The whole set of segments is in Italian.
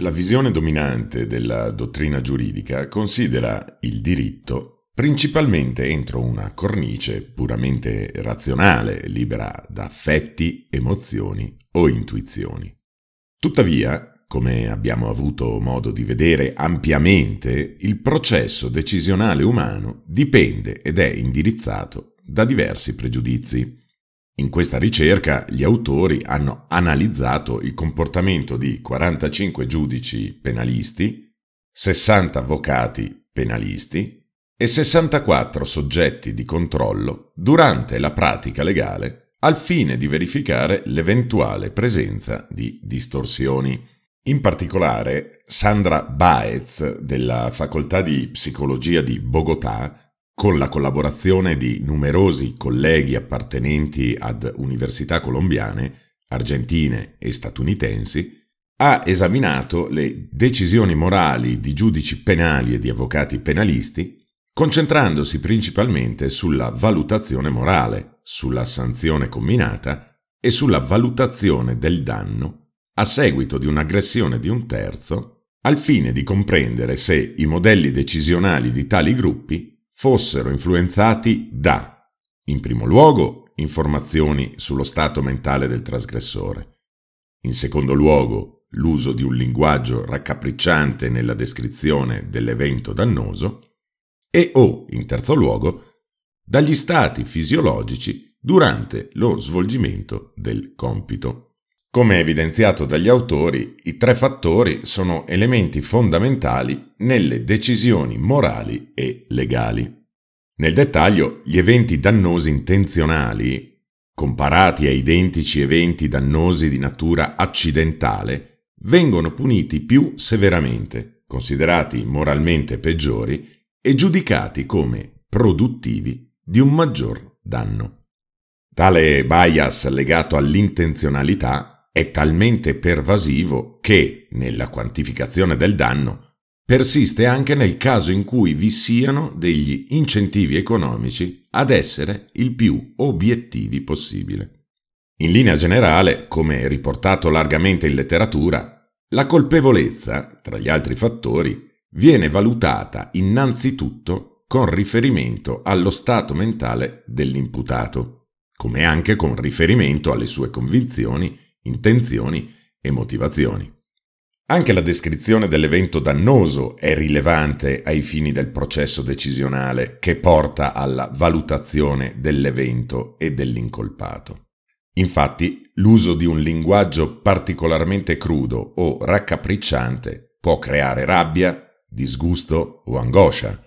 La visione dominante della dottrina giuridica considera il diritto principalmente entro una cornice puramente razionale, libera da affetti, emozioni o intuizioni. Tuttavia, come abbiamo avuto modo di vedere ampiamente, il processo decisionale umano dipende ed è indirizzato da diversi pregiudizi. In questa ricerca gli autori hanno analizzato il comportamento di 45 giudici penalisti, 60 avvocati penalisti e 64 soggetti di controllo durante la pratica legale al fine di verificare l'eventuale presenza di distorsioni. In particolare, Sandra Baez della Facoltà di Psicologia di Bogotà, con la collaborazione di numerosi colleghi appartenenti ad università colombiane, argentine e statunitensi, ha esaminato le decisioni morali di giudici penali e di avvocati penalisti concentrandosi principalmente sulla valutazione morale, sulla sanzione combinata e sulla valutazione del danno a seguito di un'aggressione di un terzo, al fine di comprendere se i modelli decisionali di tali gruppi fossero influenzati da, in primo luogo, informazioni sullo stato mentale del trasgressore, in secondo luogo, l'uso di un linguaggio raccapricciante nella descrizione dell'evento dannoso, e o, in terzo luogo, dagli stati fisiologici durante lo svolgimento del compito. Come evidenziato dagli autori, i tre fattori sono elementi fondamentali nelle decisioni morali e legali. Nel dettaglio, gli eventi dannosi intenzionali, comparati a identici eventi dannosi di natura accidentale, vengono puniti più severamente, considerati moralmente peggiori e giudicati come produttivi di un maggior danno. Tale bias legato all'intenzionalità è talmente pervasivo che, nella quantificazione del danno, persiste anche nel caso in cui vi siano degli incentivi economici ad essere il più obiettivi possibile. In linea generale, come riportato largamente in letteratura, la colpevolezza, tra gli altri fattori, viene valutata innanzitutto con riferimento allo stato mentale dell'imputato, come anche con riferimento alle sue convinzioni, intenzioni e motivazioni. Anche la descrizione dell'evento dannoso è rilevante ai fini del processo decisionale che porta alla valutazione dell'evento e dell'incolpato. Infatti, l'uso di un linguaggio particolarmente crudo o raccapricciante può creare rabbia, disgusto o angoscia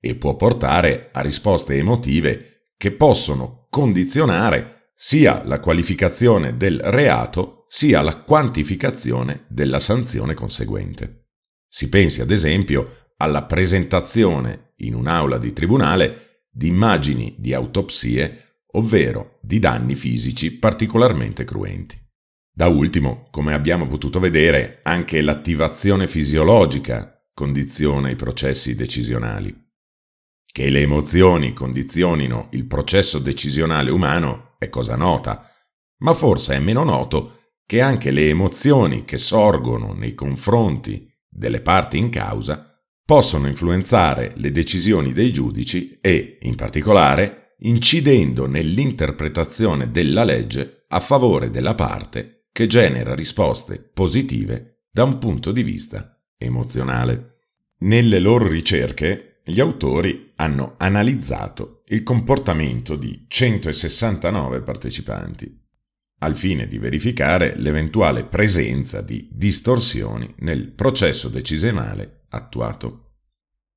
e può portare a risposte emotive che possono condizionare sia la qualificazione del reato sia la quantificazione della sanzione conseguente. Si pensi ad esempio alla presentazione in un'aula di tribunale di immagini di autopsie, ovvero di danni fisici particolarmente cruenti. Da ultimo, come abbiamo potuto vedere, anche l'attivazione fisiologica condiziona i processi decisionali. Che le emozioni condizionino il processo decisionale umano è cosa nota, ma forse è meno noto che anche le emozioni che sorgono nei confronti delle parti in causa possono influenzare le decisioni dei giudici e, in particolare, incidendo nell'interpretazione della legge a favore della parte che genera risposte positive da un punto di vista emozionale. Nelle loro ricerche gli autori hanno analizzato il comportamento di 169 partecipanti, al fine di verificare l'eventuale presenza di distorsioni nel processo decisionale attuato.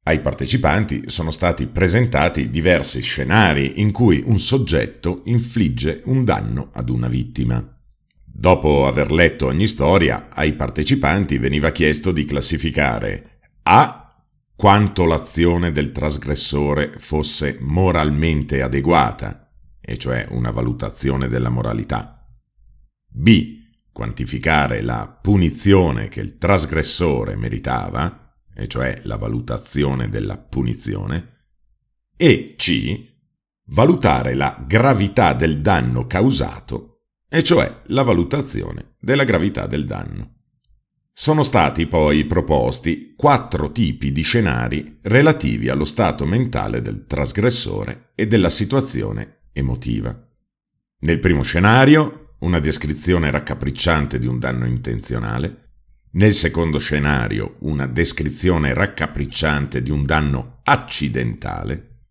Ai partecipanti sono stati presentati diversi scenari in cui un soggetto infligge un danno ad una vittima. Dopo aver letto ogni storia, ai partecipanti veniva chiesto di classificare A. quanto l'azione del trasgressore fosse moralmente adeguata, e cioè una valutazione della moralità. B. quantificare la punizione che il trasgressore meritava, e cioè la valutazione della punizione. E C. valutare la gravità del danno causato e cioè la valutazione della gravità del danno. Sono stati poi proposti quattro tipi di scenari relativi allo stato mentale del trasgressore e della situazione emotiva. Nel primo scenario, una descrizione raccapricciante di un danno intenzionale. Nel secondo scenario, una descrizione raccapricciante di un danno accidentale.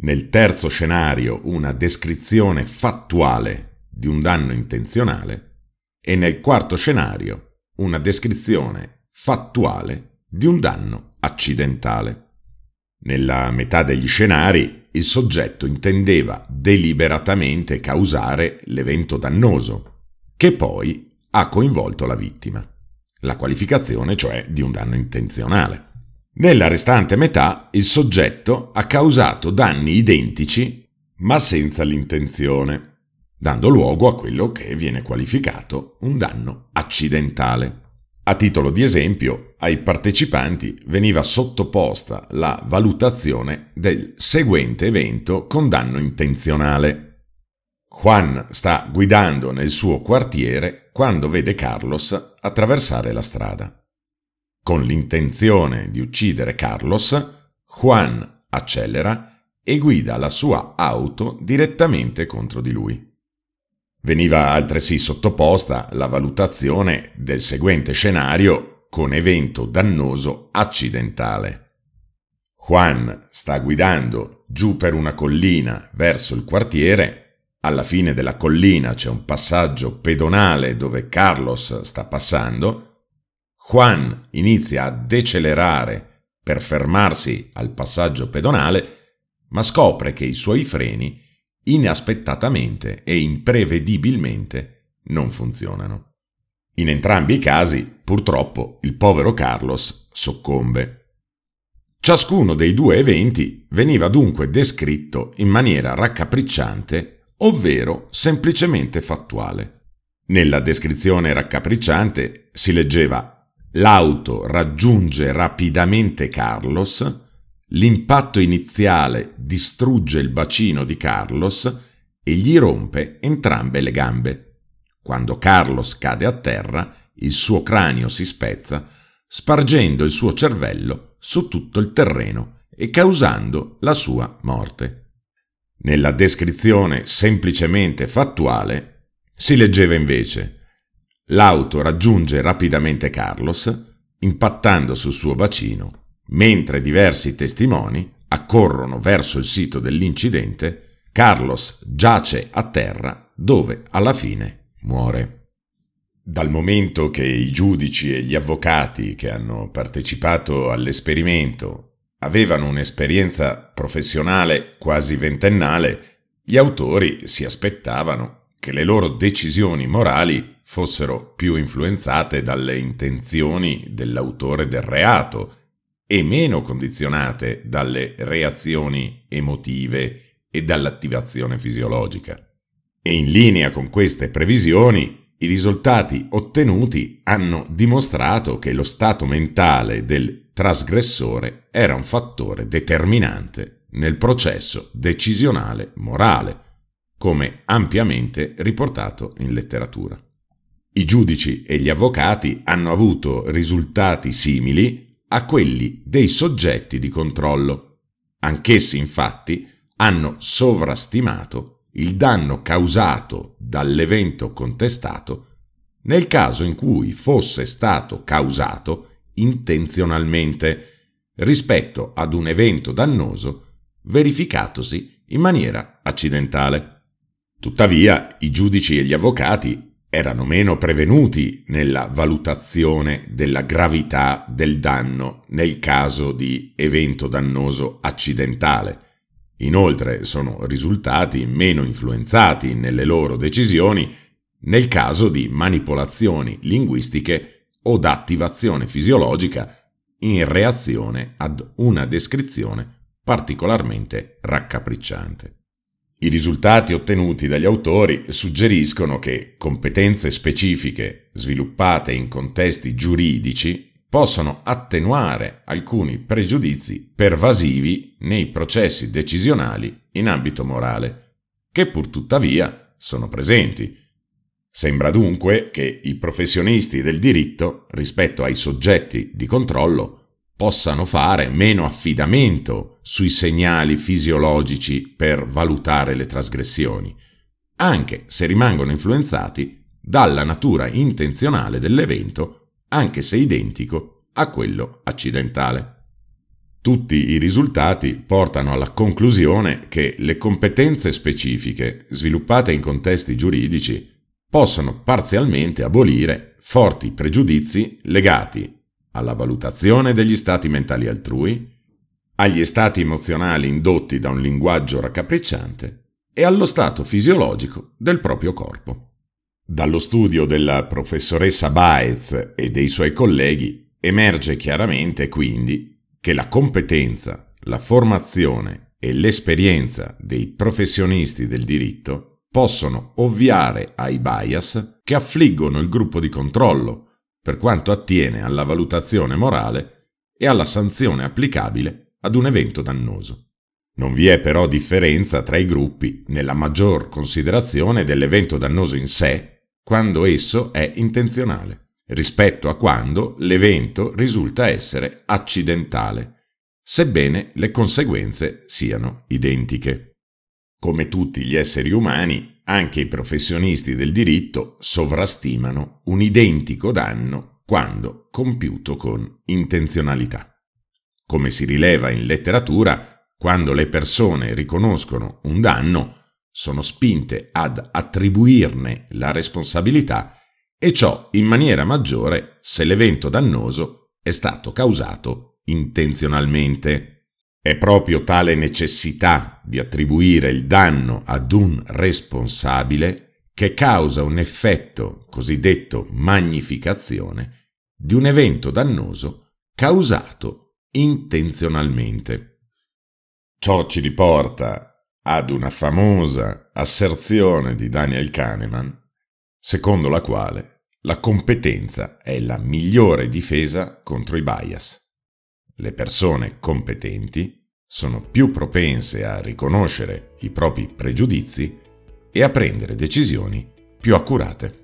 Nel terzo scenario, una descrizione fattuale di un danno intenzionale. E nel quarto scenario, una descrizione fattuale di un danno accidentale. Nella metà degli scenari il soggetto intendeva deliberatamente causare l'evento dannoso, che poi ha coinvolto la vittima, la qualificazione cioè di un danno intenzionale. Nella restante metà il soggetto ha causato danni identici ma senza l'intenzione, dando luogo a quello che viene qualificato un danno accidentale. A titolo di esempio, ai partecipanti veniva sottoposta la valutazione del seguente evento con danno intenzionale. Juan sta guidando nel suo quartiere quando vede Carlos attraversare la strada. Con l'intenzione di uccidere Carlos, Juan accelera e guida la sua auto direttamente contro di lui. Veniva altresì sottoposta la valutazione del seguente scenario con evento dannoso accidentale. Juan sta guidando giù per una collina verso il quartiere, alla fine della collina c'è un passaggio pedonale dove Carlos sta passando, Juan inizia a decelerare per fermarsi al passaggio pedonale, ma scopre che i suoi freni inaspettatamente e imprevedibilmente non funzionano. In entrambi i casi, purtroppo, il povero Carlos soccombe. Ciascuno dei due eventi veniva dunque descritto in maniera raccapricciante, ovvero semplicemente fattuale. Nella descrizione raccapricciante si leggeva L'auto raggiunge rapidamente Carlos, L'impatto iniziale distrugge il bacino di Carlos e gli rompe entrambe le gambe. Quando Carlos cade a terra, il suo cranio si spezza, spargendo il suo cervello su tutto il terreno e causando la sua morte. Nella descrizione semplicemente fattuale si leggeva invece L'auto raggiunge rapidamente Carlos, impattando sul suo bacino Mentre diversi testimoni accorrono verso il sito dell'incidente, Carlos giace a terra dove alla fine muore. Dal momento che i giudici e gli avvocati che hanno partecipato all'esperimento avevano un'esperienza professionale quasi ventennale, gli autori si aspettavano che le loro decisioni morali fossero più influenzate dalle intenzioni dell'autore del reato e meno condizionate dalle reazioni emotive e dall'attivazione fisiologica. E in linea con queste previsioni, i risultati ottenuti hanno dimostrato che lo stato mentale del trasgressore era un fattore determinante nel processo decisionale morale, come ampiamente riportato in letteratura. I giudici e gli avvocati hanno avuto risultati simili a quelli dei soggetti di controllo. Anch'essi infatti hanno sovrastimato il danno causato dall'evento contestato nel caso in cui fosse stato causato intenzionalmente rispetto ad un evento dannoso verificatosi in maniera accidentale. Tuttavia i giudici e gli avvocati erano meno prevenuti nella valutazione della gravità del danno nel caso di evento dannoso accidentale. Inoltre sono risultati meno influenzati nelle loro decisioni nel caso di manipolazioni linguistiche o d'attivazione fisiologica in reazione ad una descrizione particolarmente raccapricciante. I risultati ottenuti dagli autori suggeriscono che competenze specifiche sviluppate in contesti giuridici possono attenuare alcuni pregiudizi pervasivi nei processi decisionali in ambito morale, che pur tuttavia sono presenti. Sembra dunque che i professionisti del diritto, rispetto ai soggetti di controllo, possano fare meno affidamento sui segnali fisiologici per valutare le trasgressioni, anche se rimangono influenzati dalla natura intenzionale dell'evento, anche se identico a quello accidentale. Tutti i risultati portano alla conclusione che le competenze specifiche sviluppate in contesti giuridici possono parzialmente abolire forti pregiudizi legati alla valutazione degli stati mentali altrui, agli stati emozionali indotti da un linguaggio raccapricciante e allo stato fisiologico del proprio corpo. Dallo studio della professoressa Baez e dei suoi colleghi emerge chiaramente quindi che la competenza, la formazione e l'esperienza dei professionisti del diritto possono ovviare ai bias che affliggono il gruppo di controllo per quanto attiene alla valutazione morale e alla sanzione applicabile ad un evento dannoso. Non vi è però differenza tra i gruppi nella maggior considerazione dell'evento dannoso in sé quando esso è intenzionale, rispetto a quando l'evento risulta essere accidentale, sebbene le conseguenze siano identiche. Come tutti gli esseri umani, anche i professionisti del diritto sovrastimano un identico danno quando compiuto con intenzionalità. Come si rileva in letteratura, quando le persone riconoscono un danno, sono spinte ad attribuirne la responsabilità e ciò in maniera maggiore se l'evento dannoso è stato causato intenzionalmente. È proprio tale necessità di attribuire il danno ad un responsabile che causa un effetto cosiddetto magnificazione di un evento dannoso causato intenzionalmente. Ciò ci riporta ad una famosa asserzione di Daniel Kahneman, secondo la quale la competenza è la migliore difesa contro i bias. Le persone competenti sono più propense a riconoscere i propri pregiudizi e a prendere decisioni più accurate.